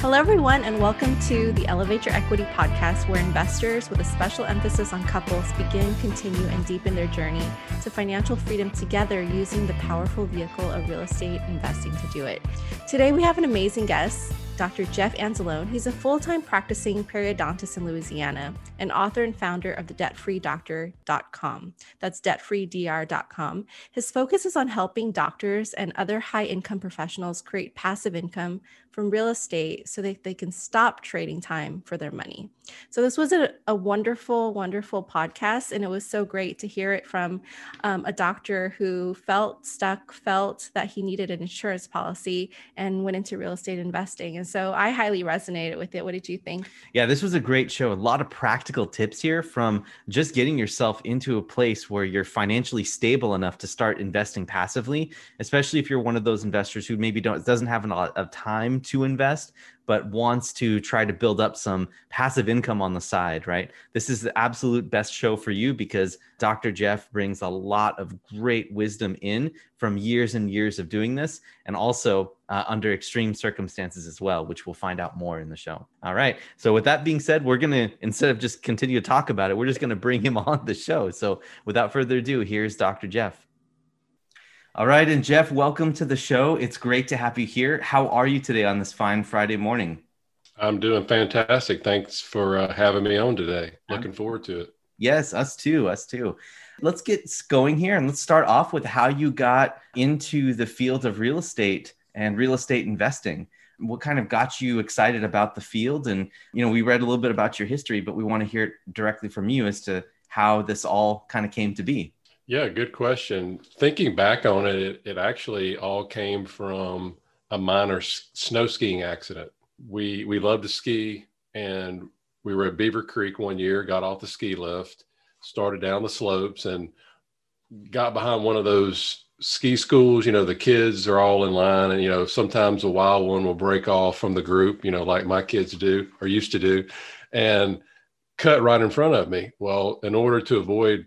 Hello, everyone, and welcome to the Elevate Your Equity podcast, where investors with a special emphasis on couples begin, continue, and deepen their journey to financial freedom together using the powerful vehicle of real estate investing to do it. Today, we have an amazing guest. Dr. Jeff Anzalone. He's a full time practicing periodontist in Louisiana and author and founder of the debtfreedoctor.com. That's debtfreedr.com. His focus is on helping doctors and other high income professionals create passive income from real estate so that they can stop trading time for their money. So, this was a, a wonderful, wonderful podcast. And it was so great to hear it from um, a doctor who felt stuck, felt that he needed an insurance policy, and went into real estate investing. And so, I highly resonated with it. What did you think? Yeah, this was a great show. A lot of practical tips here from just getting yourself into a place where you're financially stable enough to start investing passively, especially if you're one of those investors who maybe don't doesn't have a lot of time to invest, but wants to try to build up some passive income on the side, right? This is the absolute best show for you because Dr. Jeff brings a lot of great wisdom in from years and years of doing this, and also uh, under extreme circumstances as well, which we'll find out more in the show. All right. So, with that being said, we're going to, instead of just continue to talk about it, we're just going to bring him on the show. So, without further ado, here's Dr. Jeff. All right. And Jeff, welcome to the show. It's great to have you here. How are you today on this fine Friday morning? I'm doing fantastic. Thanks for uh, having me on today. Looking forward to it. Yes, us too. Us too. Let's get going here and let's start off with how you got into the field of real estate and real estate investing. What kind of got you excited about the field? And, you know, we read a little bit about your history, but we want to hear it directly from you as to how this all kind of came to be. Yeah, good question. Thinking back on it, it, it actually all came from a minor snow skiing accident. We we love to ski, and we were at Beaver Creek one year. Got off the ski lift, started down the slopes, and got behind one of those ski schools. You know, the kids are all in line, and you know sometimes a wild one will break off from the group. You know, like my kids do or used to do, and cut right in front of me. Well, in order to avoid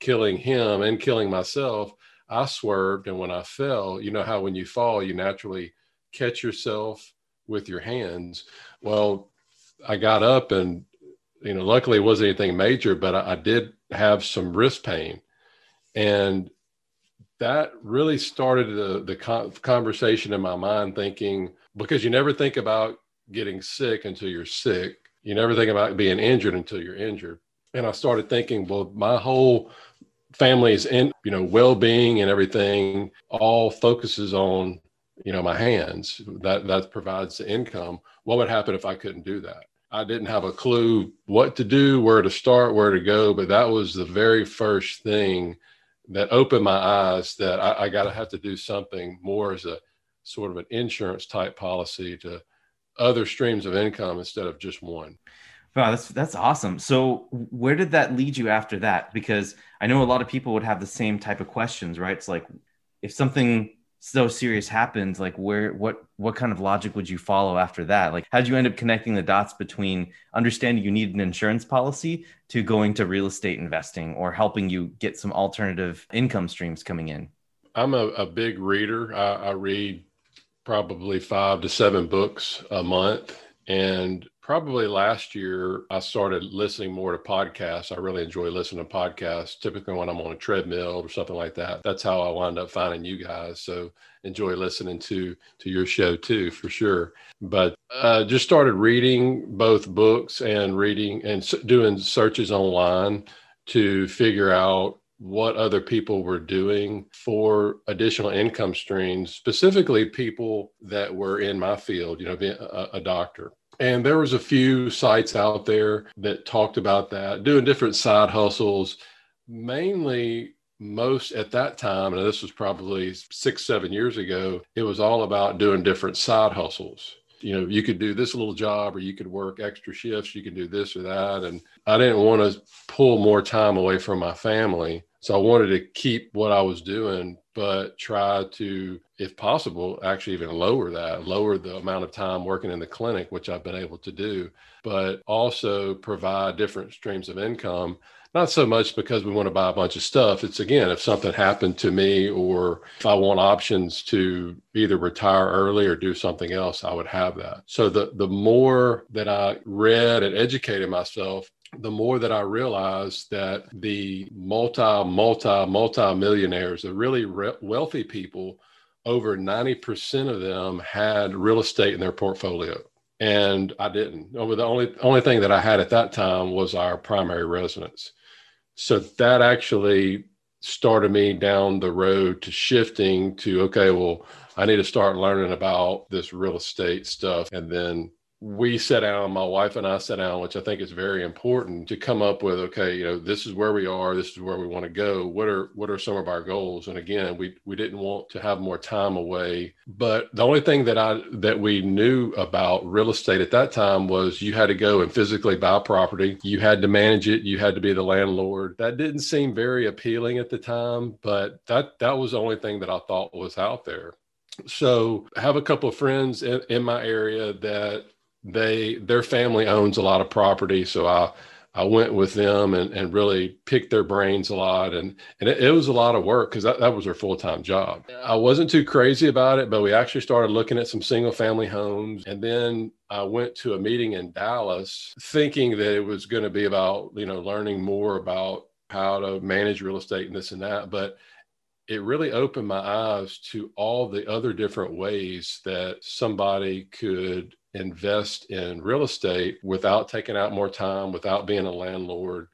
killing him and killing myself, I swerved. And when I fell, you know how when you fall, you naturally catch yourself with your hands. Well, I got up and, you know, luckily it wasn't anything major, but I, I did have some wrist pain. And that really started the, the conversation in my mind thinking, because you never think about getting sick until you're sick. You never think about being injured until you're injured. And I started thinking, well, my whole families and you know well-being and everything all focuses on you know my hands. That that provides the income. What would happen if i couldn't do that? I didn't have a clue what to do where to start where to go but that was the very first thing that opened my eyes that i, I got to have to do something more as a sort of an insurance type policy to other streams of income instead of just one Wow, that's that's awesome. So, where did that lead you after that? Because I know a lot of people would have the same type of questions, right? It's like if something so serious happens, like where what what kind of logic would you follow after that? Like how did you end up connecting the dots between understanding you need an insurance policy to going to real estate investing or helping you get some alternative income streams coming in? I'm a, a big reader. I, I read probably five to seven books a month. And probably last year i started listening more to podcasts. I really enjoy listening to podcasts typically when i'm on a treadmill or something like that. That's how i wound up finding you guys. So enjoy listening to to your show too for sure. But uh, just started reading both books and reading and doing searches online to figure out what other people were doing for additional income streams specifically people that were in my field you know being a, a doctor and there was a few sites out there that talked about that, doing different side hustles, mainly most at that time, and this was probably six, seven years ago, it was all about doing different side hustles. You know, you could do this little job or you could work extra shifts, you can do this or that. And I didn't want to pull more time away from my family. So I wanted to keep what I was doing, but try to, if possible, actually even lower that, lower the amount of time working in the clinic, which I've been able to do, but also provide different streams of income. Not so much because we want to buy a bunch of stuff. It's again, if something happened to me or if I want options to either retire early or do something else, I would have that. So the the more that I read and educated myself, the more that I realized that the multi, multi, multi millionaires, the really re- wealthy people, over 90% of them had real estate in their portfolio. And I didn't. Oh, the only, only thing that I had at that time was our primary residence. So that actually started me down the road to shifting to, okay, well, I need to start learning about this real estate stuff and then we sat down, my wife and I sat down, which I think is very important to come up with, okay, you know, this is where we are, this is where we want to go. What are what are some of our goals? And again, we we didn't want to have more time away. But the only thing that I that we knew about real estate at that time was you had to go and physically buy property. You had to manage it, you had to be the landlord. That didn't seem very appealing at the time, but that that was the only thing that I thought was out there. So I have a couple of friends in, in my area that they their family owns a lot of property, so I I went with them and, and really picked their brains a lot. And, and it, it was a lot of work because that, that was their full time job. I wasn't too crazy about it, but we actually started looking at some single family homes. And then I went to a meeting in Dallas thinking that it was going to be about, you know, learning more about how to manage real estate and this and that. But it really opened my eyes to all the other different ways that somebody could invest in real estate without taking out more time, without being a landlord.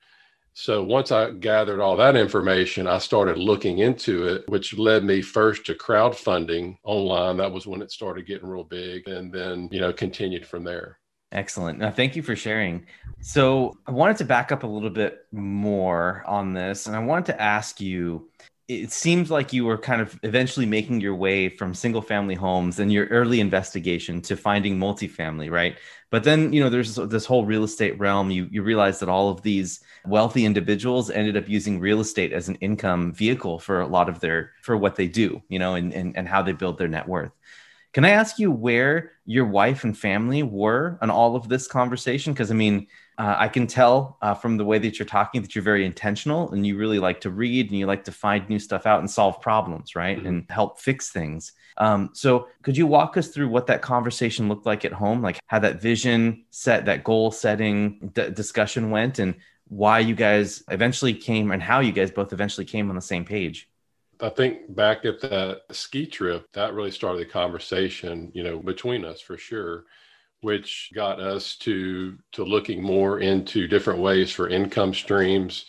So once I gathered all that information, I started looking into it, which led me first to crowdfunding online. That was when it started getting real big and then, you know, continued from there. Excellent. Now, thank you for sharing. So, I wanted to back up a little bit more on this, and I wanted to ask you it seems like you were kind of eventually making your way from single family homes and your early investigation to finding multifamily, right? But then, you know, there's this whole real estate realm. You you realize that all of these wealthy individuals ended up using real estate as an income vehicle for a lot of their for what they do, you know, and and, and how they build their net worth. Can I ask you where your wife and family were on all of this conversation? Because I mean, uh, I can tell uh, from the way that you're talking that you're very intentional and you really like to read and you like to find new stuff out and solve problems, right? Mm-hmm. And help fix things. Um, so, could you walk us through what that conversation looked like at home, like how that vision set, that goal setting d- discussion went, and why you guys eventually came and how you guys both eventually came on the same page? I think back at that ski trip, that really started the conversation, you know, between us for sure which got us to to looking more into different ways for income streams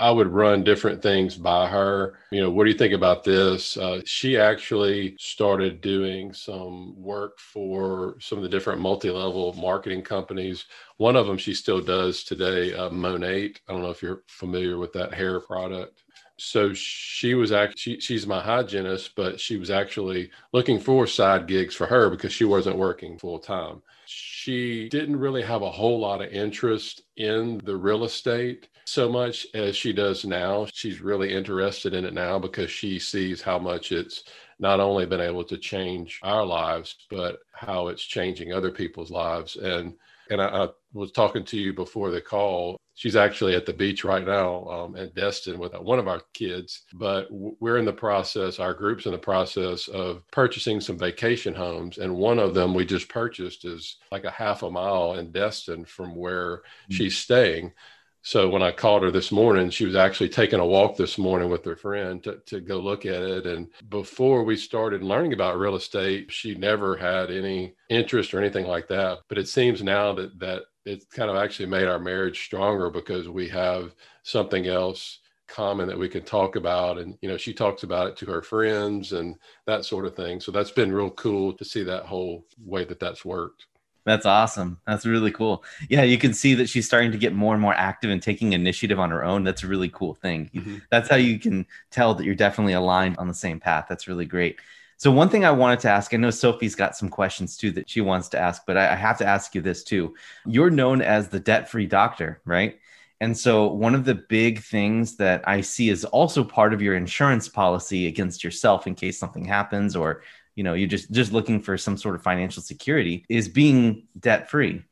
I would run different things by her. You know, what do you think about this? Uh, she actually started doing some work for some of the different multi level marketing companies. One of them she still does today, uh, Monat. I don't know if you're familiar with that hair product. So she was actually, she, she's my hygienist, but she was actually looking for side gigs for her because she wasn't working full time she didn't really have a whole lot of interest in the real estate so much as she does now. She's really interested in it now because she sees how much it's not only been able to change our lives, but how it's changing other people's lives. And and I, I was talking to you before the call she's actually at the beach right now um, in Destin with one of our kids. But we're in the process, our group's in the process of purchasing some vacation homes. And one of them we just purchased is like a half a mile in Destin from where mm-hmm. she's staying. So when I called her this morning, she was actually taking a walk this morning with her friend to, to go look at it. And before we started learning about real estate, she never had any interest or anything like that. But it seems now that that it's kind of actually made our marriage stronger because we have something else common that we can talk about. And you know she talks about it to her friends and that sort of thing. So that's been real cool to see that whole way that that's worked. That's awesome. That's really cool. Yeah you can see that she's starting to get more and more active and taking initiative on her own. That's a really cool thing. Mm-hmm. that's how you can tell that you're definitely aligned on the same path. That's really great so one thing I wanted to ask, I know Sophie's got some questions too that she wants to ask, but I have to ask you this too. You're known as the debt-free doctor, right? And so, one of the big things that I see is also part of your insurance policy against yourself in case something happens, or you know, you're just just looking for some sort of financial security, is being debt free.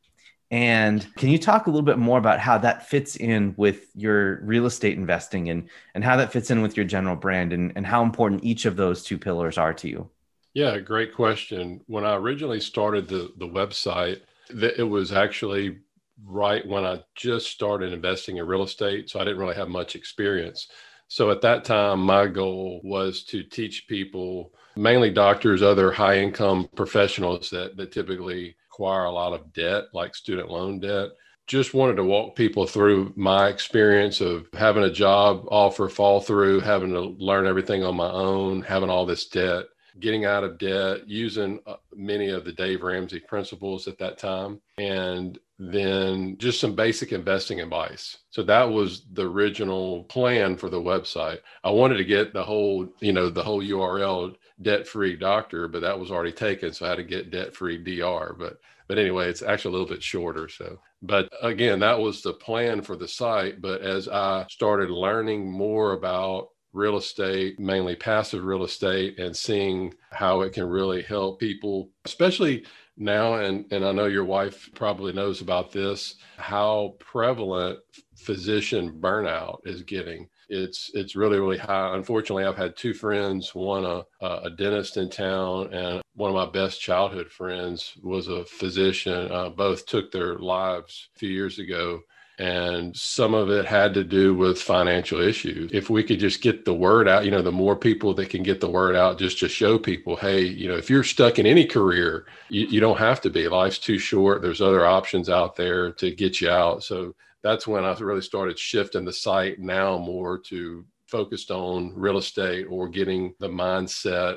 And can you talk a little bit more about how that fits in with your real estate investing and, and how that fits in with your general brand and, and how important each of those two pillars are to you? Yeah, great question. When I originally started the, the website, it was actually right when I just started investing in real estate. So I didn't really have much experience. So at that time, my goal was to teach people, mainly doctors, other high income professionals that, that typically acquire a lot of debt, like student loan debt. Just wanted to walk people through my experience of having a job offer fall through, having to learn everything on my own, having all this debt, getting out of debt, using uh, many of the Dave Ramsey principles at that time, and then just some basic investing advice. So that was the original plan for the website. I wanted to get the whole, you know, the whole URL debt free doctor, but that was already taken. So I had to get debt free DR. But but anyway, it's actually a little bit shorter. So, but again, that was the plan for the site. But as I started learning more about real estate, mainly passive real estate, and seeing how it can really help people, especially now, and, and I know your wife probably knows about this, how prevalent physician burnout is getting it's it's really really high. Unfortunately, I've had two friends, one a a dentist in town, and one of my best childhood friends was a physician. Uh, both took their lives a few years ago. And some of it had to do with financial issues. If we could just get the word out, you know, the more people that can get the word out, just to show people, hey, you know, if you're stuck in any career, you, you don't have to be. Life's too short. There's other options out there to get you out. So that's when I really started shifting the site now more to focused on real estate or getting the mindset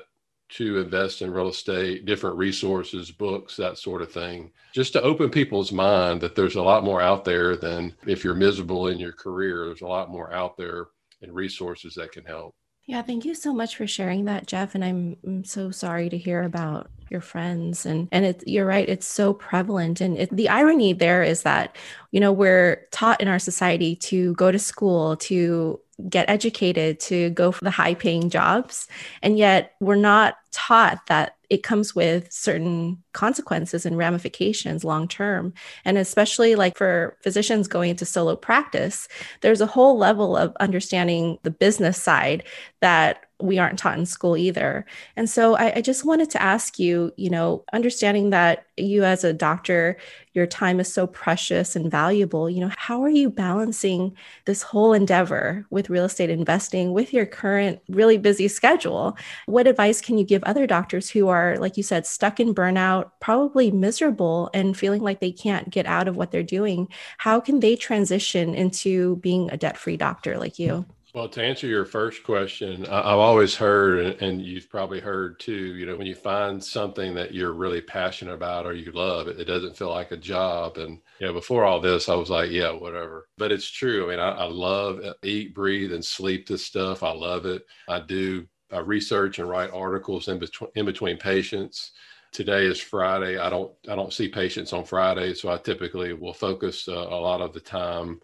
to invest in real estate, different resources, books, that sort of thing, just to open people's mind that there's a lot more out there than if you're miserable in your career. There's a lot more out there and resources that can help. Yeah, thank you so much for sharing that, Jeff. And I'm, I'm so sorry to hear about your friends and and it, you're right it's so prevalent and it, the irony there is that you know we're taught in our society to go to school to get educated to go for the high paying jobs and yet we're not taught that it comes with certain consequences and ramifications long term. And especially like for physicians going into solo practice, there's a whole level of understanding the business side that we aren't taught in school either. And so I, I, just wanted to ask you, you know, understanding that you as a doctor, your time is so precious and valuable, you know, how are you balancing this whole endeavor with real estate investing with your current really busy schedule? What advice can you give other doctors who are, like you said, stuck in burnout, probably miserable and feeling like they can't get out of what they're doing? How can they transition into being a debt free doctor like you? Well, to answer your first question, I've always heard, and you've probably heard too, you know, when you find something that you're really passionate about or you love, it, doesn't feel like a job. And, you know, before all this, I was like, yeah, whatever. But it's true. I mean, I, I love uh, eat, breathe, and sleep this stuff. I love it. I do I research and write articles in in between patients today is Friday. I don't I don't see patients on Friday, so I typically will focus uh, a lot of the time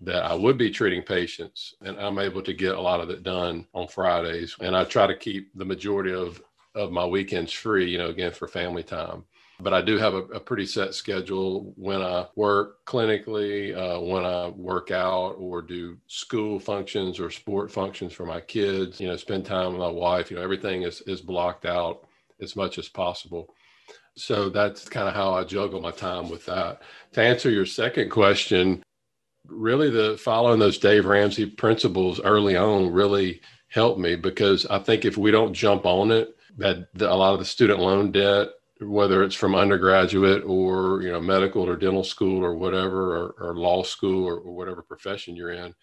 that I would be treating patients, and I'm able to get a lot of it done on Fridays. And I try to keep the majority of of my weekends free, you know, again for family time. But I do have a, a pretty set schedule when I work clinically, uh, when I work out or do school functions or sport functions for my kids. You know, spend time with my wife. You know, everything is is blocked out as much as possible. So that's kind of how I juggle my time with that. To answer your second question, really the following those Dave Ramsey principles early on really helped me because I think if we don't jump on it, that the, a lot of the student loan debt, whether it's from undergraduate or you know medical or dental school or whatever, or, or law school or, or whatever profession you're in,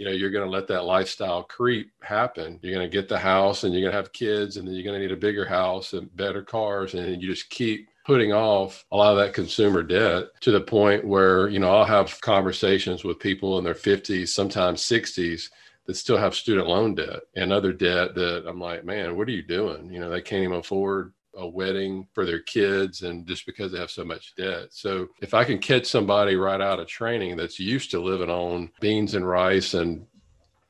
you know you're going to let that lifestyle creep happen. You're going to get the house and you're going to have kids, and then you're going to need a bigger house and better cars, and you just keep putting off a lot of that consumer debt to the point where, you know, I'll have conversations with people in their 50s, sometimes 60s that still have student loan debt and other debt that I'm like, man, what are you doing? You know, they can't even afford a wedding for their kids and just because they have so much debt. So if I can catch somebody right out of training that's used to living on beans and rice and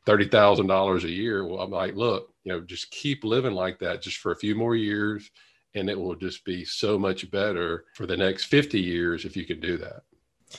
$30,000 a year, well, I'm like, look, you know, just keep living like that just for a few more years and it will just be so much better for the next 50 years if you can do that.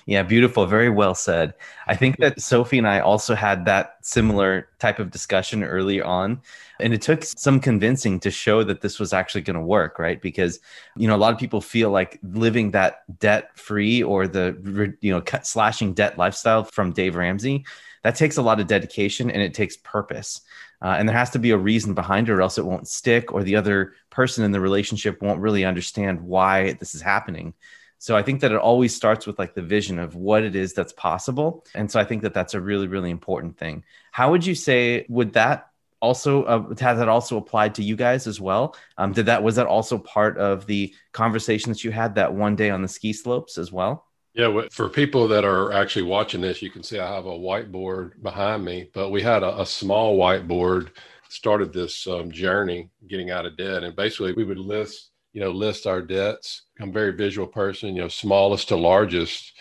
Yeah, beautiful. Very well said. I think that Sophie and I also had that similar type of discussion early on. And it took some convincing to show that this was actually going to work, right? Because, you know, a lot of people feel like living that debt free or the, you know, cut, slashing debt lifestyle from Dave Ramsey, that takes a lot of dedication and it takes purpose. Uh, and there has to be a reason behind it or else it won't stick or the other person in the relationship won't really understand why this is happening so I think that it always starts with like the vision of what it is that's possible. And so I think that that's a really, really important thing. How would you say, would that also, uh, has that also applied to you guys as well? Um, did that, was that also part of the conversation that you had that one day on the ski slopes as well? Yeah, for people that are actually watching this, you can see I have a whiteboard behind me, but we had a, a small whiteboard started this um, journey getting out of debt. And basically, we would list you know, list our debts. I'm a very visual person, you know, smallest to largest.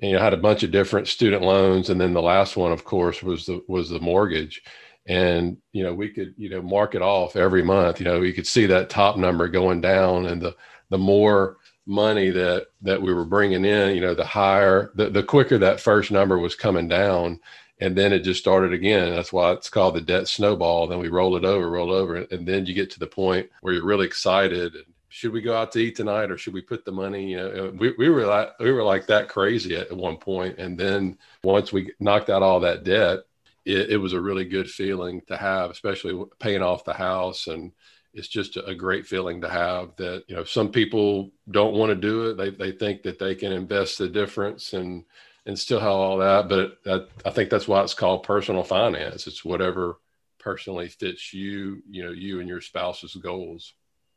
And you know, had a bunch of different student loans. And then the last one, of course, was the was the mortgage. And, you know, we could, you know, mark it off every month. You know, you could see that top number going down and the the more money that that we were bringing in, you know, the higher the, the quicker that first number was coming down and then it just started again. That's why it's called the debt snowball. Then we roll it over, roll over, and then you get to the point where you're really excited and should we go out to eat tonight or should we put the money you know uh, we, we were like we were like that crazy at one point and then once we knocked out all that debt it, it was a really good feeling to have especially paying off the house and it's just a great feeling to have that you know some people don't want to do it. They, they think that they can invest the difference and and still have all that but that, i think that's why it's called personal finance. It's whatever personally fits you you know you and your spouse's goals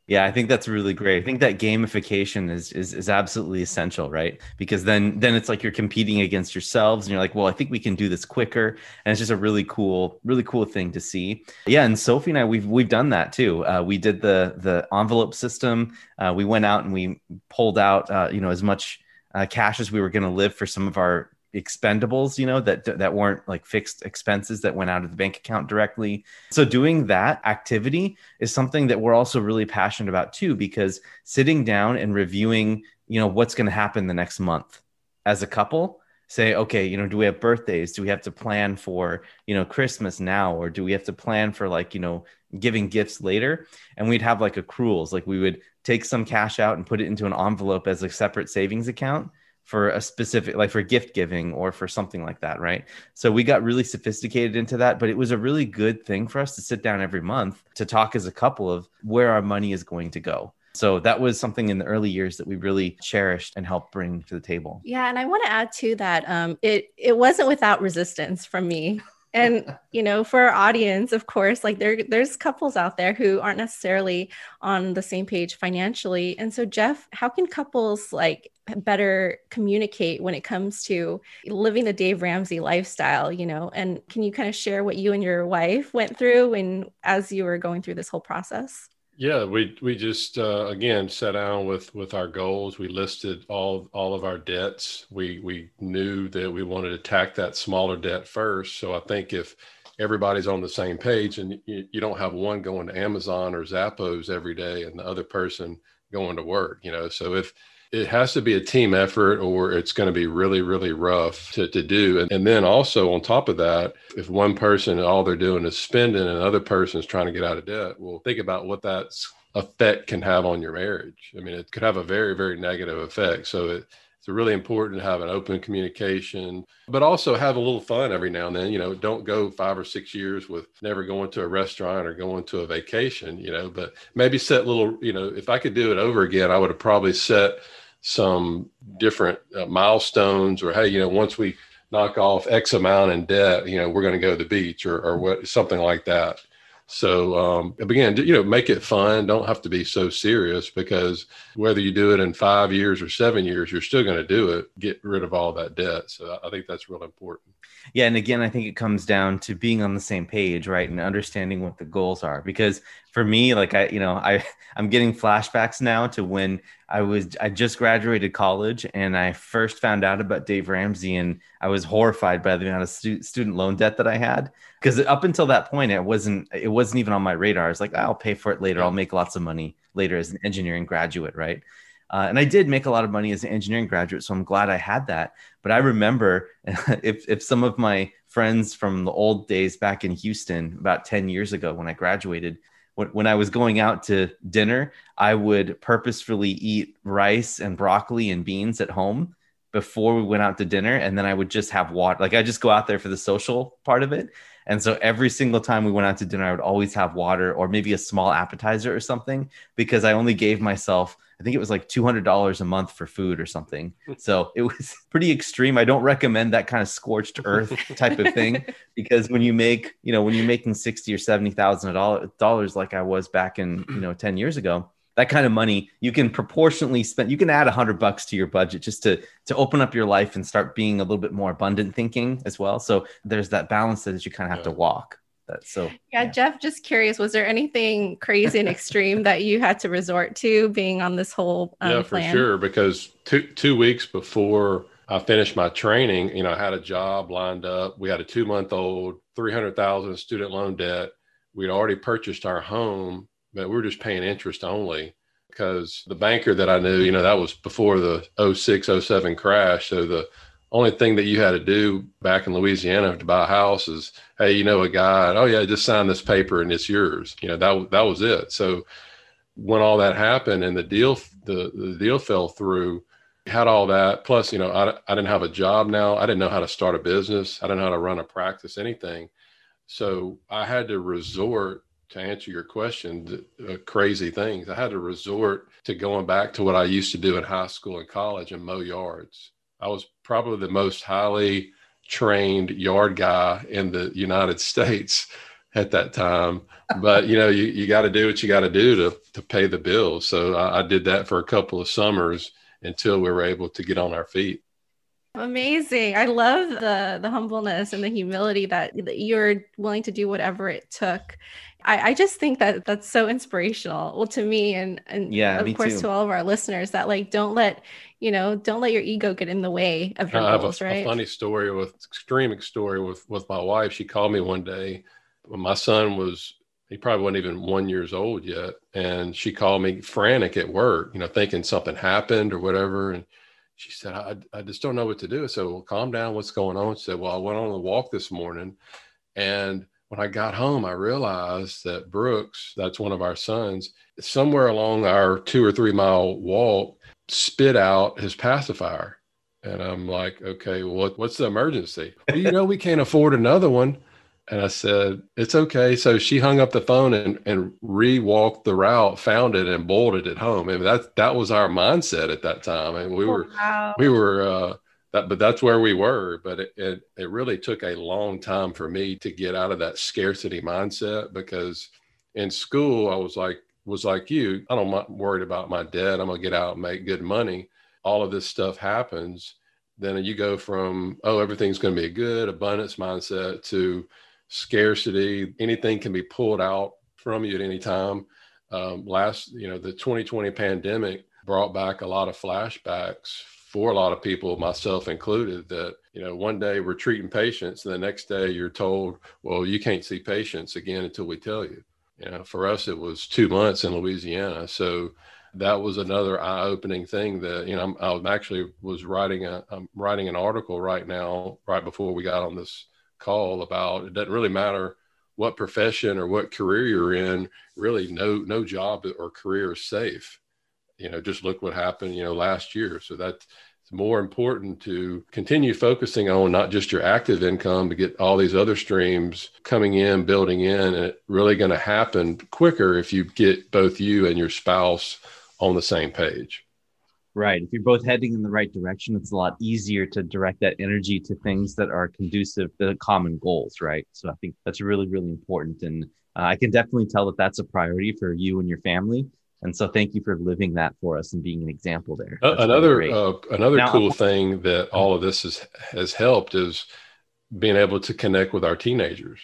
yeah, I think that's really great. I think that gamification is, is is absolutely essential, right? Because then then it's like you're competing against yourselves, and you're like, well, I think we can do this quicker, and it's just a really cool, really cool thing to see. Yeah, and Sophie and I, we've we've done that too. Uh, we did the the envelope system. Uh, we went out and we pulled out, uh, you know, as much uh, cash as we were going to live for some of our expendables you know that that weren't like fixed expenses that went out of the bank account directly. So doing that activity is something that we're also really passionate about too because sitting down and reviewing you know what's going to happen the next month. As a couple say okay you know do we have birthdays? Do we have to plan for you know christmas now or do we have to plan for like you know giving gifts later? And we'd have like accruals. Like we would take some cash out and put it into an envelope as a separate savings account for a specific like for gift giving or for something like that right? So we got really sophisticated into that but it was a really good thing for us to sit down every month to talk as a couple of where our money is going to go. So that was something in the early years that we really cherished and helped bring to the table. Yeah and i want to add to that um, it it wasn't without resistance from me and you know for our audience of course like there there's couples out there who aren't necessarily on the same page financially. And so jeff how can couples like better communicate when it comes to living the dave ramsey lifestyle you know? And can you kind of share what you and your wife went through and as you were going through this whole process yeah, we we just uh, again sat down with with our goals. We listed all all of our debts. We we knew that we wanted to attack that smaller debt first. So I think if everybody's on the same page and you, you don't have one going to Amazon or Zappos every day and the other person going to work, you know. So if it has to be a team effort or it's going to be really really rough to, to do. And, and then also on top of that if one person all they're doing is spending and another person is trying to get out of debt well think about what that effect can have on your marriage. I mean it could have a very very negative effect. So it, it's really important to have an open communication but also have a little fun every now and then you know don't go five or six years with never going to a restaurant or going to a vacation you know but maybe set little you know if i could do it over again i would have probably set some different uh, milestones or hey you know once we knock off x amount in debt you know we're going to go to the beach or, or what something like that so um, again you know make it fun don't have to be so serious because whether you do it in five years or seven years you're still going to do it get rid of all that debt so i think that's real important Yeah, and again, I think it comes down to being on the same page, right, and understanding what the goals are. Because for me, like I, you know, I I'm getting flashbacks now to when I was I just graduated college and I first found out about Dave Ramsey, and I was horrified by the amount of stu- student loan debt that I had. Because up until that point, it wasn't it wasn't even on my radar. I was like, I'll pay for it later. I'll make lots of money later as an engineering graduate, right? Uh, and I did make a lot of money as an engineering graduate, so I'm glad I had that. But I remember if if some of my friends from the old days back in Houston, about 10 years ago when I graduated, when, when I was going out to dinner, I would purposefully eat rice and broccoli and beans at home before we went out to dinner, and then I would just have water. Like I just go out there for the social part of it. And so every single time we went out to dinner, I would always have water or maybe a small appetizer or something because I only gave myself I think it was like $200 a month for food or something. So it was pretty extreme. I don't recommend that kind of scorched earth type of thing because when you make, you know, when you're making 60 or 70,000 dollars like I was back in, you know, 10 years ago, that kind of money you can proportionally spend you can add a hundred bucks to your budget just to to open up your life and start being a little bit more abundant thinking as well. So there's that balance that you kind of have yeah. to walk. That so yeah, yeah, jeff just curious was there anything crazy and extreme that you had to resort to being on this whole um, yeah for sure because two two weeks before i finished my training you know i had a job lined up. We had a two month old 300000 student loan debt. We'd already purchased our home but we were just paying interest only because the banker that i knew you know that was before the 06 07 crash so the only thing that you had to do back in Louisiana to buy a house is, hey, you know a guy, oh yeah, just sign this paper and it's yours. You know that that was it. So when all that happened and the deal the the deal fell through, had all that. Plus, you know, I I didn't have a job now. I didn't know how to start a business. I didn't know how to run a practice, anything. So I had to resort to answer your question, uh, crazy things. I had to resort to going back to what I used to do in high school and college and mow yards I was probably the most highly trained yard guy in the United States at that time. But you know, you, you got to do what you got to do to to pay the bills. So I, I did that for a couple of summers until we were able to get on our feet. Amazing. I love the the humbleness and the humility that, that you're willing to do whatever it took. I, I, just think that that's so inspirational. Well, to me and and yeah, of course too. to all of our listeners that like don't let you know don't let your ego get in the way of your I goals. have a, right? A funny story with extreme story with with my wife. She called me one day. When my son was he probably wasn't even one years old yet, and she called me frantic at work. You know, thinking something happened or whatever, and she said, I, I just don't know what to do. I said, Well, calm down. What's going on? She said, Well, I went on a walk this morning and when I got home, I realized that Brooks, that's one of our sons, somewhere along our two or three mile walk, spit out his pacifier. And I'm like, okay, what, what's the emergency? well, you know, we can't afford another one. And I said, it's okay. So she hung up the phone and, and re-walked the route, found it and bolted it home. And that, that was our mindset at that time. And we were, wow. we were, uh, that, but that's where we were. But it, it, it really took a long time for me to get out of that scarcity mindset because in school I was like was like you. I don't am worried about my debt. I'm gonna get out and make good money. All of this stuff happens. Then you go from oh everything's gonna be a good abundance mindset to scarcity. Anything can be pulled out from you at any time. Um, last you know the 2020 pandemic brought back a lot of flashbacks for a lot of people, myself included, that you know one day we're treating patients, and the next day you're told, well, you can't see patients again until we tell you. You know, for us it was two months in Louisiana, so that was another eye-opening thing that you know I'm, I actually was writing a I'm writing an article right now right before we got on this call about it doesn't really matter what profession or what career you're in really no no job or career is safe you know, just look what happened, you know, last year. So that's more important to continue focusing on not just your active income to get all these other streams coming in, building in, and really going to happen quicker if you get both you and your spouse on the same page. Right. If you're both heading in the right direction, it's a lot easier to direct that energy to things that are conducive to common goals, right? So I think that's really, really important. And uh, I can definitely tell that that's a priority for you and your family. And so thank you for living that for us and being an example there. Uh, another uh, another now, cool thing that all of this has has helped is being able to connect with our teenagers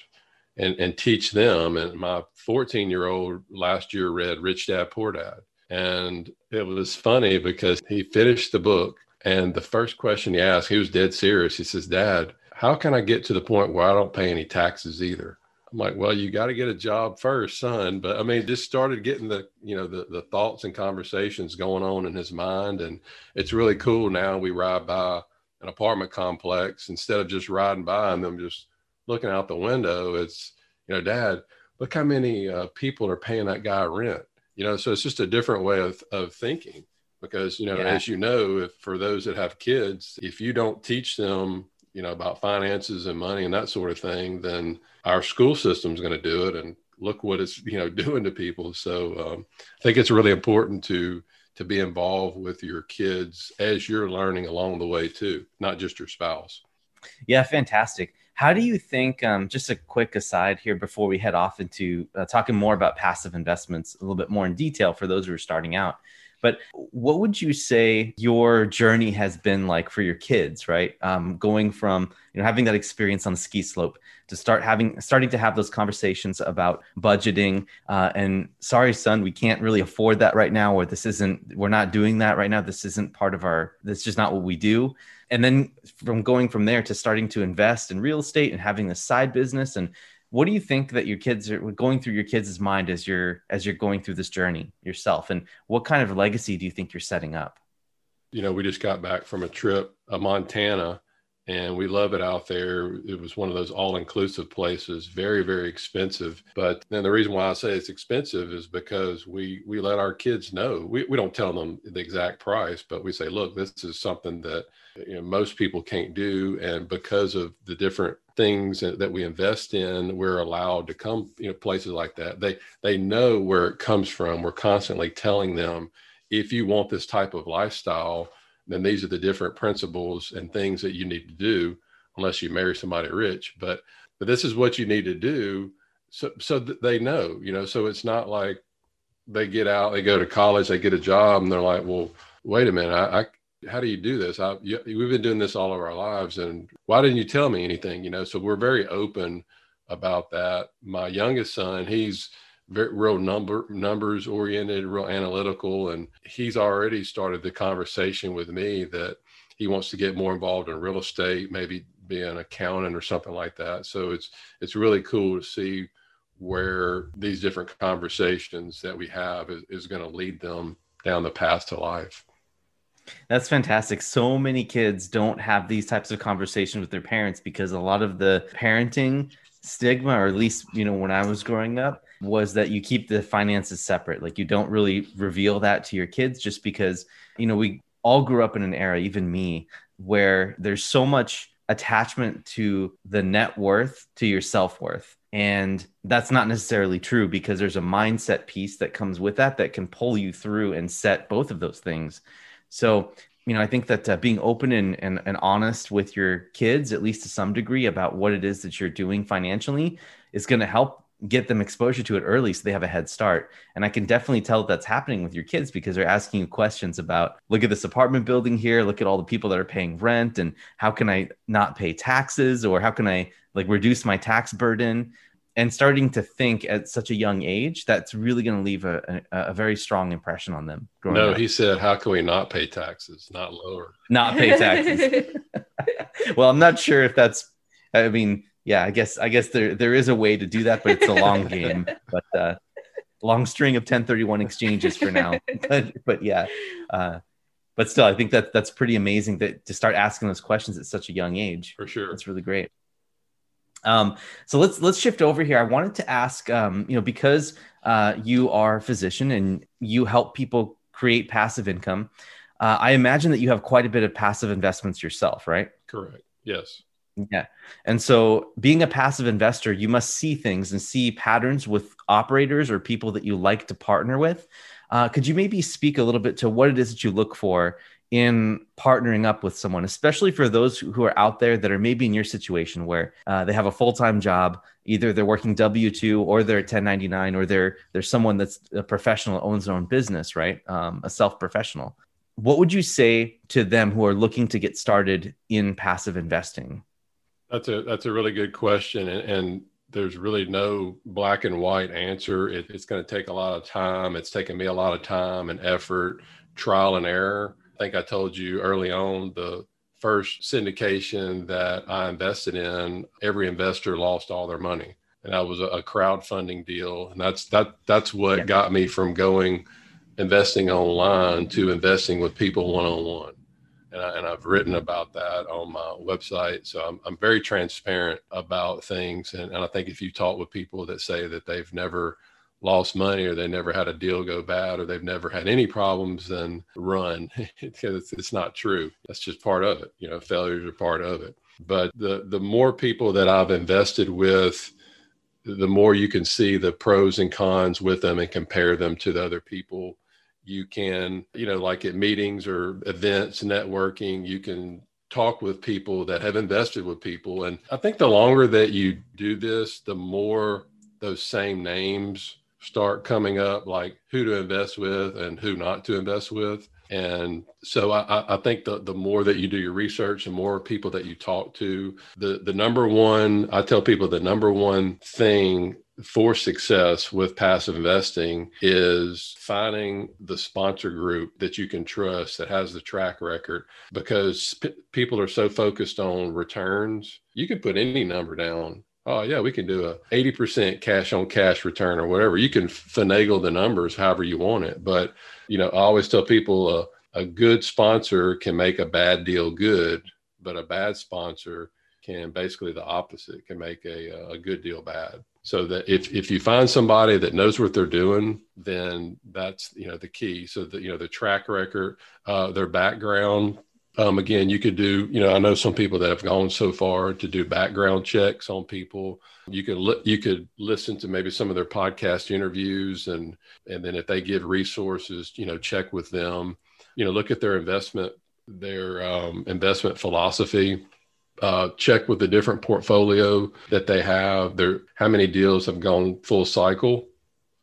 and, and teach them. And my 14 year old last year read Rich Dad Poor Dad. And it was funny because he finished the book. And the first question he asked, he was dead serious. He says, Dad, how can I get to the point where I don't pay any taxes either? I'm like, well, you got to get a job first, son. But I mean, just started getting the, you know, the, the thoughts and conversations going on in his mind. And it's really cool now. We ride by an apartment complex instead of just riding by and them just looking out the window. It's, you know, dad, look how many uh, people are paying that guy rent, you know? So it's just a different way of, of thinking because, you know, yeah. as you know, if for those that have kids, if you don't teach them you know about finances and money and that sort of thing then our school system is going to do it and look what it's you know doing to people. So um, i think it's really important to to be involved with your kids as you're learning along the way too not just your spouse. Yeah fantastic. How do you think um, just a quick aside here before we head off into uh, talking more about passive investments a little bit more in detail for those who are starting out but what would you say your journey has been like for your kids, right? Um, going from you know having that experience on the ski slope to start having starting to have those conversations about budgeting uh, and sorry son we can't really afford that right now or this isn't we're not doing that right now this isn't part of our this is just not what we do and then from going from there to starting to invest in real estate and having a side business and what do you think that your kids are going through your kids' mind as you're as you're going through this journey yourself? And what kind of legacy do you think you're setting up? You know we just got back from a trip a montana and we love it out there. It was one of those all-inclusive places very very expensive. But then the reason why i say it's expensive is because we we let our kids know. We, we don't tell them the exact price but we say look this is something that you know, most people can't do. And because of the different things that we invest in we're allowed to come you know places like that. They they know where it comes from. We're constantly telling them if you want this type of lifestyle then these are the different principles and things that you need to do unless you marry somebody rich but but this is what you need to do so so that they know you know so it's not like they get out they go to college they get a job and they're like well wait a minute i, I how do you do this? I, you, we've been doing this all of our lives, and why didn't you tell me anything? You know, so we're very open about that. My youngest son, he's very real number numbers oriented, real analytical, and he's already started the conversation with me that he wants to get more involved in real estate, maybe be an accountant or something like that. So it's it's really cool to see where these different conversations that we have is, is going to lead them down the path to life. That's fantastic. So many kids don't have these types of conversations with their parents because a lot of the parenting stigma, or at least, you know, when I was growing up, was that you keep the finances separate. Like you don't really reveal that to your kids just because, you know, we all grew up in an era, even me, where there's so much attachment to the net worth to your self worth. And that's not necessarily true because there's a mindset piece that comes with that that can pull you through and set both of those things so, you know, I think that uh, being open and, and, and honest with your kids, at least to some degree, about what it is that you're doing financially is going to help get them exposure to it early so they have a head start. And I can definitely tell that that's happening with your kids because they're asking you questions about look at this apartment building here, look at all the people that are paying rent, and how can I not pay taxes or how can I like reduce my tax burden? and starting to think at such a young age that's really going to leave a, a, a, very strong impression on them no up. he said how can we not pay taxes not lower not pay taxes well i'm not sure if that's i mean yeah i guess i guess there there is a way to do that but it's a long game but uh long string of 1031 exchanges for now but but yeah uh but still i think that that's pretty amazing that to start asking those questions at such a young age for sure it's really great um, so let's let's shift over here. I wanted to ask, um, you know, because uh, you are a physician and you help people create passive income. Uh, I imagine that you have quite a bit of passive investments yourself, right? Correct. Yes. Yeah. And so, being a passive investor, you must see things and see patterns with operators or people that you like to partner with. Uh, could you maybe speak a little bit to what it is that you look for in partnering up with someone, especially for those who are out there that are maybe in your situation where uh, they have a full time job, either they're working W two or they're 1099 or they're they're someone that's a professional owns their own business, right? Um, a self professional. What would you say to them who are looking to get started in passive investing? That's a that's a really good question, and, and there's really no black and white answer. It, it's going to take a lot of time. It's taken me a lot of time and effort, trial and error. I think I told you early on the first syndication that I invested in, every investor lost all their money. And that was a, crowdfunding deal. And that's that that's what yeah. got me from going investing online to investing with people one on one and, I, have written about that on my website. So I'm, I'm very transparent about things. And, and I think if you talk with people that say that they've never lost money or they never had a deal go bad or they've never had any problems, then run because it's, it's not true. That's just part of it. You know, failures are part of it. But the, the more people that I've invested with, the more you can see the pros and cons with them and compare them to the other people you can you know like at meetings or events networking you can talk with people that have invested with people. And i think the longer that you do this the more those same names start coming up like who to invest with and who not to invest with. And so I, I, think the, the more that you do your research, the more people that you talk to, the, the number one, I tell people the number one thing for success with passive investing is finding the sponsor group that you can trust that has the track record because p- people are so focused on returns. You can put any number down. Oh yeah, we can do a 80% cash on cash return or whatever. You can finagle the numbers however you want it. But, you know, I always tell people uh, a good sponsor can make a bad deal good, but a bad sponsor can basically the opposite can make a, a good deal bad so that if, if you find somebody that knows what they're doing then that's you know the key. So that you know the track record uh, their background um, again you could do you know i know some people that have gone so far to do background checks on people. You could li- you could listen to maybe some of their podcast interviews and and then if they give resources you know check with them. You know look at their investment their um, investment philosophy uh, check with the different portfolio that they have. Their how many deals have gone full cycle?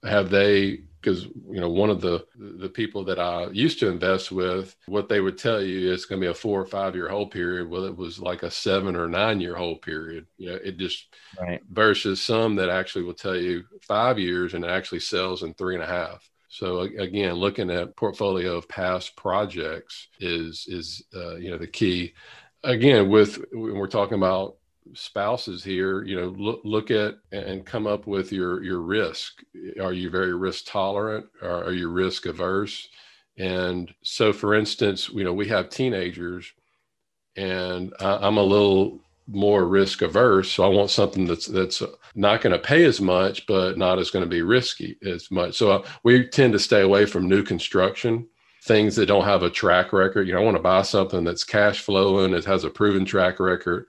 Have they? Because you know, one of the the people that I used to invest with, what they would tell you is going to be a four or five year hold period. Well, it was like a seven or nine year hold period. You know, it just right. versus some that actually will tell you five years and it actually sells in three and a half. So again, looking at portfolio of past projects is is uh, you know the key again with when we're talking about spouses here you know look, look at and come up with your your risk. Are you very risk tolerant? Or are you risk averse? And so for instance you know we have teenagers and I, i'm a little more risk averse so i want something that's that's not going to pay as much but not as going to be risky as much. So uh, we tend to stay away from new construction things that don't have a track record. You know, I want to buy something that's cash flowing, it has a proven track record.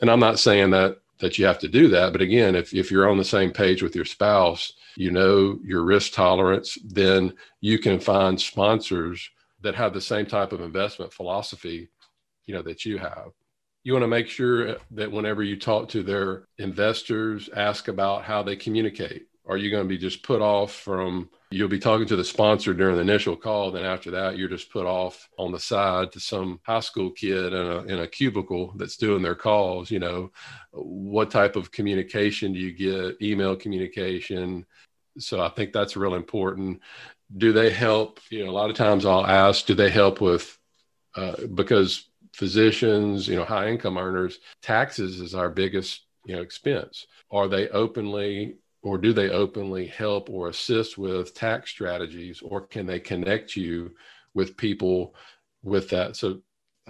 And I'm not saying that that you have to do that, but again, if if you're on the same page with your spouse, you know your risk tolerance, then you can find sponsors that have the same type of investment philosophy, you know, that you have. You want to make sure that whenever you talk to their investors, ask about how they communicate. Are you going to be just put off from You'll be talking to the sponsor during the initial call. Then after that, you're just put off on the side to some high school kid in a, in a cubicle that's doing their calls. You know, what type of communication do you get? Email communication. So I think that's real important. Do they help? You know, a lot of times I'll ask, do they help with, uh, because physicians, you know, high income earners, taxes is our biggest, you know, expense. Are they openly or do they openly help or assist with tax strategies or can they connect you with people with that? So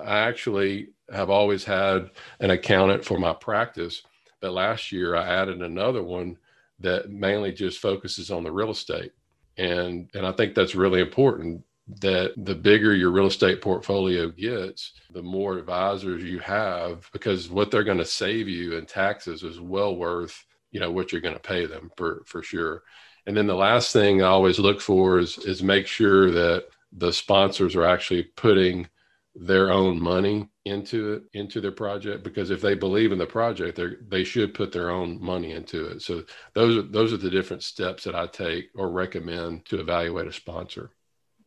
i actually have always had an accountant for my practice but last year i added another one that mainly just focuses on the real estate. And and i think that's really important that the bigger your real estate portfolio gets the more advisors you have because what they're going to save you in taxes is well worth you know what you're going to pay them for for sure. And then the last thing i always look for is is make sure that the sponsors are actually putting their own money into it into their project because if they believe in the project they they should put their own money into it. So those are those are the different steps that i take or recommend to evaluate a sponsor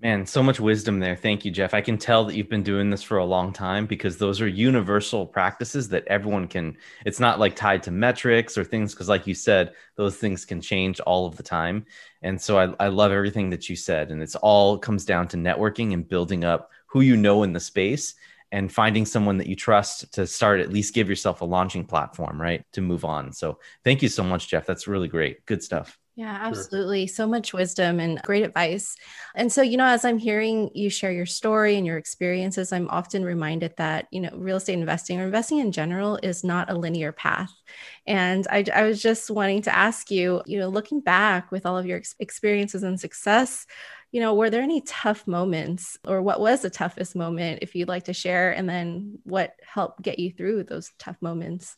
Man, so much wisdom there. Thank you, Jeff. I can tell that you've been doing this for a long time because those are universal practices that everyone can. It's not like tied to metrics or things, because, like you said, those things can change all of the time. And so I, I love everything that you said. And it's all comes down to networking and building up who you know in the space and finding someone that you trust to start at least give yourself a launching platform, right? To move on. So thank you so much, Jeff. That's really great. Good stuff. Yeah, absolutely. Sure. So much wisdom and great advice. And so, you know, as I'm hearing you share your story and your experiences, I'm often reminded that, you know, real estate investing or investing in general is not a linear path. And I, I was just wanting to ask you, you know, looking back with all of your experiences and success, you know, were there any tough moments or what was the toughest moment if you'd like to share? And then what helped get you through those tough moments?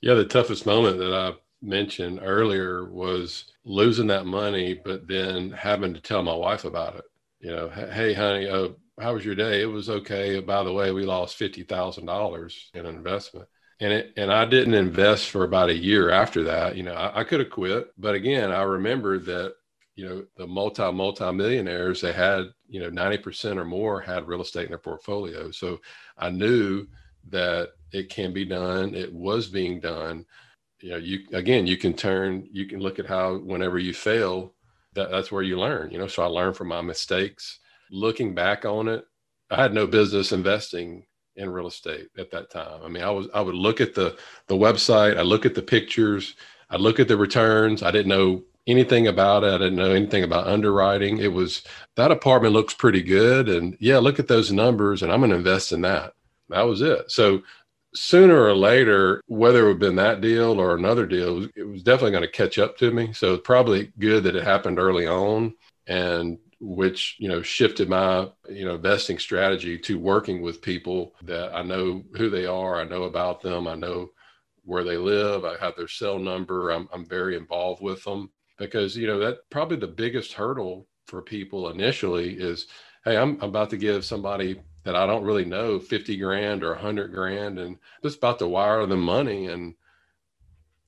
Yeah, the toughest moment that I mentioned earlier was losing that money, but then having to tell my wife about it. You know, hey, honey, uh, how was your day? It was okay. By the way, we lost fifty thousand dollars in an investment, and it and I didn't invest for about a year after that. You know, I, I could have quit, but again, I remember that you know the multi multi millionaires they had you know ninety percent or more had real estate in their portfolio, so I knew that it can be done. It was being done you know you again you can turn you can look at how whenever you fail that, that's where you learn you know? So i learned from my mistakes. Looking back on it i had no business investing in real estate at that time. I mean i was i would look at the the website i look at the pictures i look at the returns. I didn't know anything about it. I didn't know anything about underwriting. It was that apartment looks pretty good. And yeah look at those numbers and i'm going to invest in that. That was it. So sooner or later, whether it would have been that deal or another deal, it was definitely going to catch up to me. So it's probably good that it happened early on and which, you know, shifted my, you know, investing strategy to working with people that I know who they are. I know about them. I know where they live. I have their cell number. I'm, I'm very involved with them because, you know, that probably the biggest hurdle for people initially is, Hey, I'm about to give somebody that I don't really know 50 grand or 100 grand and just about to wire the money. And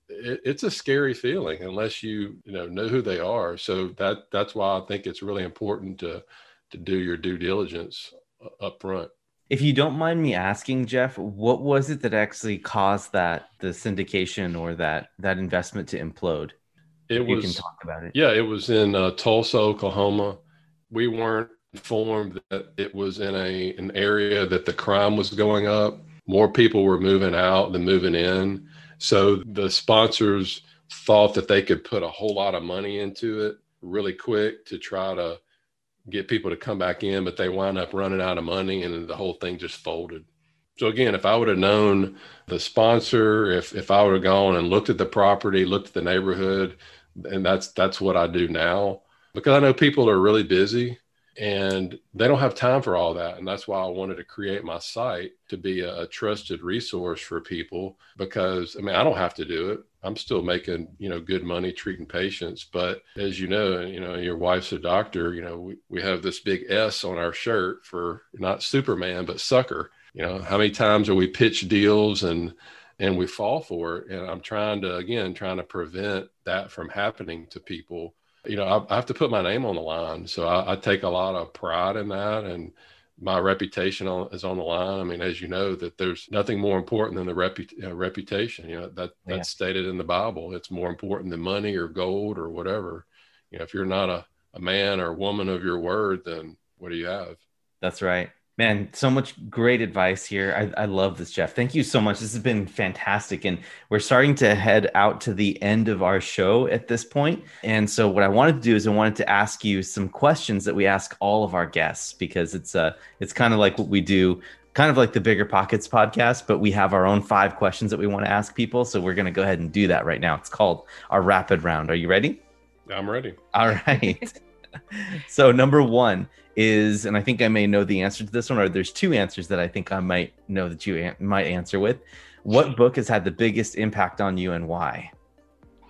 it, it's a scary feeling unless you, you know, know who they are. So that that's why I think it's really important to to do your due diligence up front. If you don't mind me asking, Jeff, what was it that actually caused that the syndication or that that investment to implode? It you was, can talk about it. Yeah, it was in uh, Tulsa, Oklahoma. We weren't informed that it was in a an area that the crime was going up. More people were moving out than moving in. So the sponsors thought that they could put a whole lot of money into it really quick to try to get people to come back in, but they wound up running out of money and the whole thing just folded. So again, if I would have known the sponsor, if if I would have gone and looked at the property, looked at the neighborhood, and that's that's what I do now because I know people are really busy and they don't have time for all that and that's why i wanted to create my site to be a, a, trusted resource for people because i mean i don't have to do it. I'm still making you know good money treating patients but as you know you know your wife's a doctor you know we, we have this big s on our shirt for not superman but sucker. You know how many times are we pitch deals and and we fall for it? And i'm trying to again trying to prevent that from happening to people you know, I, I, have to put my name on the line. So I, I, take a lot of pride in that. And my reputation on, is on the line. I mean, as you know, that there's nothing more important than the repu- uh, reputation. You know, that that's yeah. stated in the Bible. It's more important than money or gold or whatever. You know, if you're not a, a man or woman of your word, then what do you have? That's right. Man, so much great advice here. I, I, love this, Jeff. Thank you so much. This has been fantastic. And we're starting to head out to the end of our show at this point. And so what I wanted to do is I wanted to ask you some questions that we ask all of our guests because it's uh it's kind of like what we do, kind of like the Bigger Pockets podcast, but we have our own five questions that we want to ask people. So we're gonna go ahead and do that right now. It's called our rapid round. Are you ready? I'm ready. All right. so number one is, and I think I may know the answer to this one, or there's two answers that I think I might know that you an- might answer with. What book has had the biggest impact on you and why?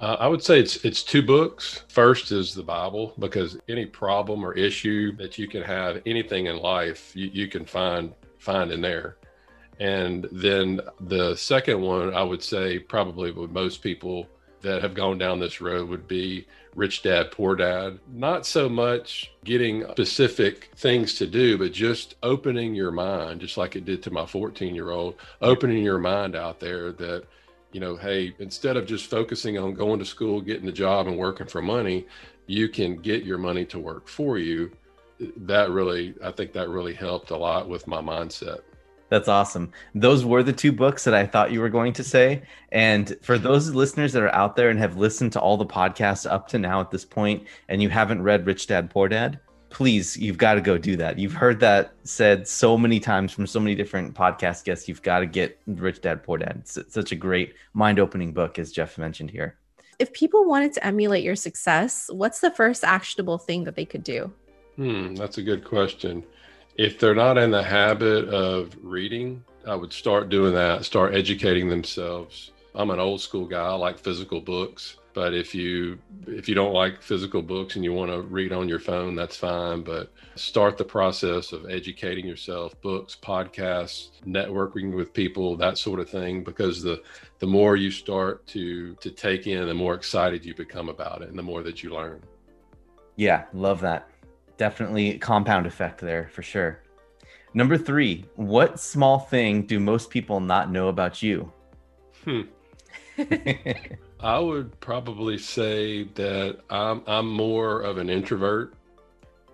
Uh, I would say it's it's two books. First is the Bible because any problem or issue that you can have, anything in life, you, you can find find in there. And then the second one, I would say probably with most people that have gone down this road would be Rich Dad, Poor Dad. Not so much getting specific things to do, but just opening your mind, just like it did to my 14 year old, opening your mind out there that, you know, hey, instead of just focusing on going to school, getting a job, and working for money, you can get your money to work for you. That really, I think that really helped a lot with my mindset. That's awesome. Those were the two books that I thought you were going to say. And for those listeners that are out there and have listened to all the podcasts up to now at this point, and you haven't read Rich Dad Poor Dad, please, you've got to go do that. You've heard that said so many times from so many different podcast guests. You've got to get Rich Dad Poor Dad. It's such a great mind opening book, as Jeff mentioned here. If people wanted to emulate your success, what's the first actionable thing that they could do? Hmm, that's a good question. If they're not in the habit of reading, I would start doing that, start educating themselves. I'm an old school guy, I like physical books. But if you if you don't like physical books and you want to read on your phone, that's fine. But start the process of educating yourself, books, podcasts, networking with people, that sort of thing. Because the the more you start to to take in, the more excited you become about it, and the more that you learn. Yeah, love that definitely compound effect there for sure. Number three, what small thing do most people not know about you? Hmm. I would probably say that I'm I'm more of an introvert.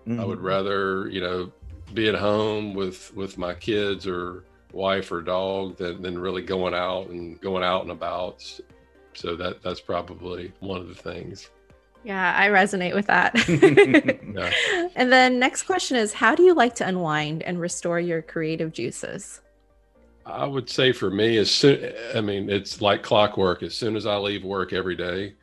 Mm-hmm. I would mm. rather, you know, be at home with with my kids or wife or dog than, than really going out and going out and about. So that that's probably one of the things. Yeah, I resonate with that. yeah. And then next question is how do you like to unwind and restore your creative juices? I would say for me, as soon I mean, it's like clockwork. As soon as I leave work every day,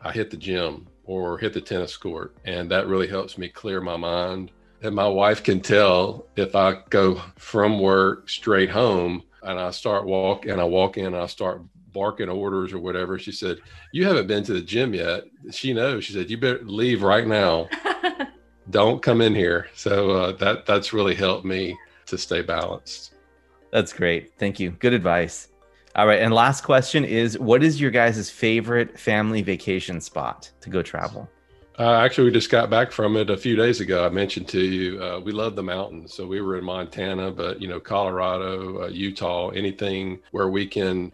I hit the gym or hit the tennis court. And that really helps me clear my mind. And my wife can tell if I go from work straight home and I start walk and I walk in and I start barking orders or whatever. She said, You haven't been to the gym yet. She knows. She said, You better leave right now. Don't come in here. So uh, that that's really helped me to stay balanced. That's great. Thank you. Good advice. All right. And last question is what is your guys' favorite family vacation spot to go travel? Uh, actually, we just got back from it a few days ago. I mentioned to you, uh, we love the mountains. So we were in Montana, but you know, Colorado, uh, Utah, anything where we can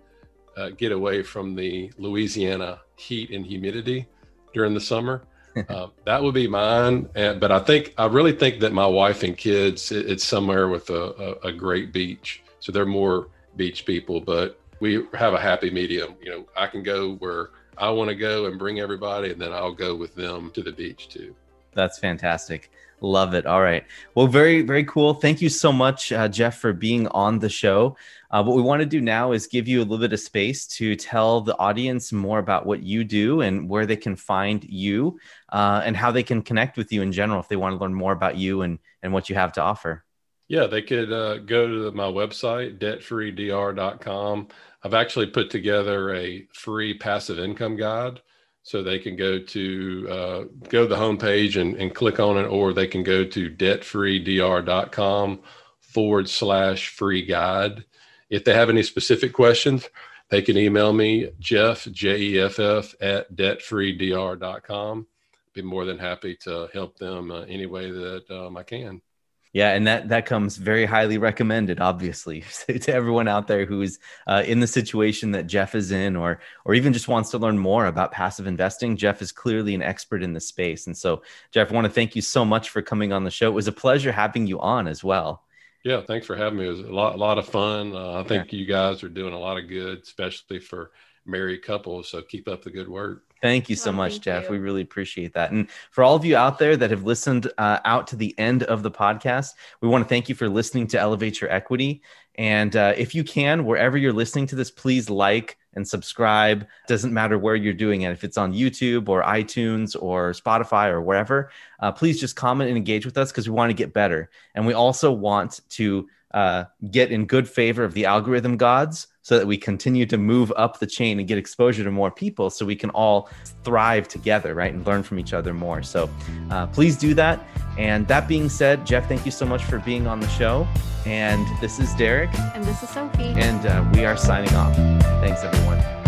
uh, get away from the Louisiana heat and humidity during the summer. uh, that would be mine. And, but I think, I really think that my wife and kids, it, it's somewhere with a, a, a great beach. So they're more beach people, but we have a happy medium. You know, I can go where I want to go and bring everybody, and then I'll go with them to the beach too. That's fantastic. Love it. All right. Well, very, very cool. Thank you so much, uh, Jeff, for being on the show. Uh, what we want to do now is give you a little bit of space to tell the audience more about what you do and where they can find you uh, and how they can connect with you in general if they want to learn more about you and, and what you have to offer. Yeah, they could uh, go to my website, debtfreedr.com. I've actually put together a free passive income guide so they can go to uh, go to the homepage and, and click on it, or they can go to debtfreedr.com forward slash free guide. If they have any specific questions, they can email me, Jeff, J E F F, at debtfreedr.com. Be more than happy to help them uh, any way that um, I can. Yeah, and that that comes very highly recommended, obviously, to everyone out there who's uh, in the situation that Jeff is in, or or even just wants to learn more about passive investing. Jeff is clearly an expert in the space, and so Jeff, I want to thank you so much for coming on the show. It was a pleasure having you on as well. Yeah, thanks for having me. It was a lot, a lot of fun. Uh, I think yeah. you guys are doing a lot of good, especially for married couples. So keep up the good work. Thank you so oh, much, Jeff. You. We really appreciate that. And for all of you out there that have listened uh, out to the end of the podcast, we want to thank you for listening to Elevate Your Equity. And uh, if you can, wherever you're listening to this, please like and subscribe. Doesn't matter where you're doing it, if it's on YouTube or iTunes or Spotify or wherever. Uh, please just comment and engage with us because we want to get better. And we also want to uh, get in good favor of the algorithm gods so that we continue to move up the chain and get exposure to more people so we can all thrive together, right? And learn from each other more. So uh, please do that. And that being said, Jeff, thank you so much for being on the show. And this is Derek. And this is Sophie. And uh, we are signing off. Thanks, everyone.